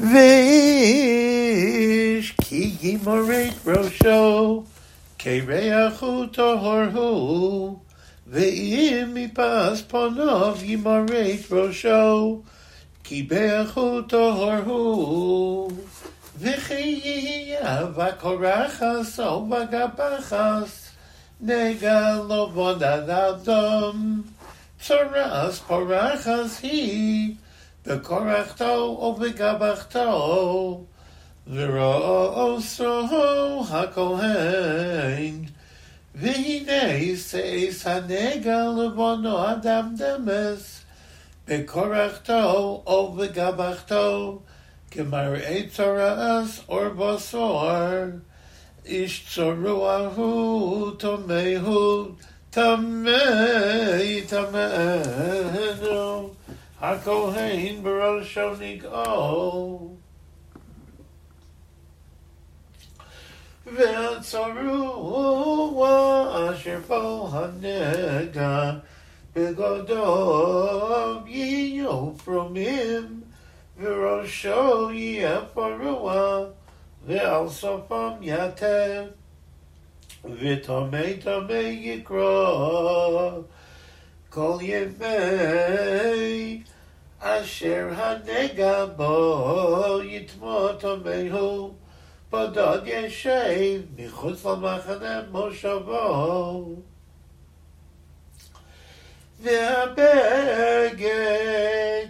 Vish ki yimoret rosho kereachu tohorhu. Ve'im mipas ponov yimoret rosho ki beachu tohorhu. V'chi vakorachas o vagabachas nega lo vodadadom tzoras porachas hi Bekorachto o begabachto, V'ro'oso hakohen, V'hinei seis hanega levono adam demes, Bekorachto o begabachto, Kemar'e tzoras or bosor, Ish tzoruahu tomehu, Tamei tamenu, HaKohen Barosho Nigo. V'atzaru asher bo hanega begodov yiyo from him v'rosho yiyaparua v'al sofam yatev v'tomei tomei yikro kol yemei אשר הנגע בו יטמות עמהו, פודות ישב מחוץ למחנה מושבו. והבגד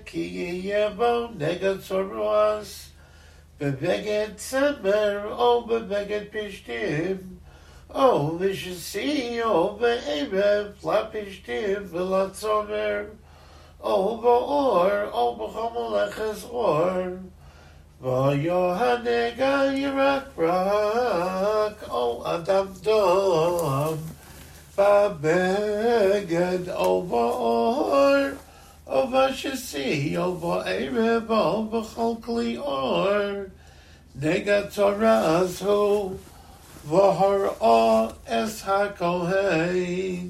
כי יהיה בו נגד צורועס, בבגד צמר או בבגד פשתים, או בשסי או בערב לפשתים ולצומר. או באור או בחמולכס אור ויוהנגה ירק רק או אדם דום בבגד או באור או בשסי או בערב או בכל כלי אור נגד תורס הוא והראה אס הכהן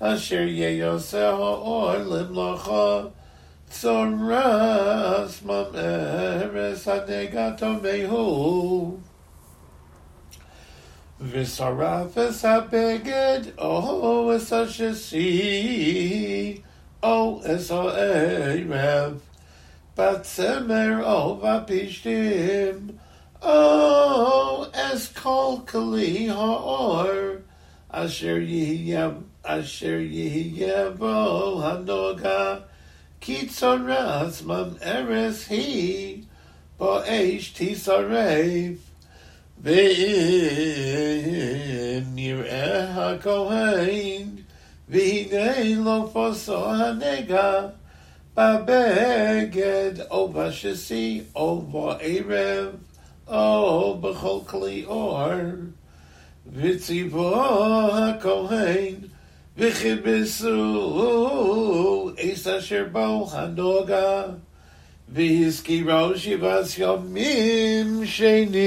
אשר ייעשה האור למלאכה צורס ממארס הנגע טמאו ושרף אס הבגד או אס השסי או אס הערב בצמר או בפשתים Oh, as kol kali ha'or, asher yihya, asher bo hanoga, kitzoras mam eres hi, bo eish tisarev, ve'im nir'eh ha'kohen, v'hinei lo foso hanega, babeged o bashesi o ba'erev, Oh, b'chol kli or, v'tzivo ha'kohen, v'chibisu, es asher v'hiskiro shivas yomim shenis.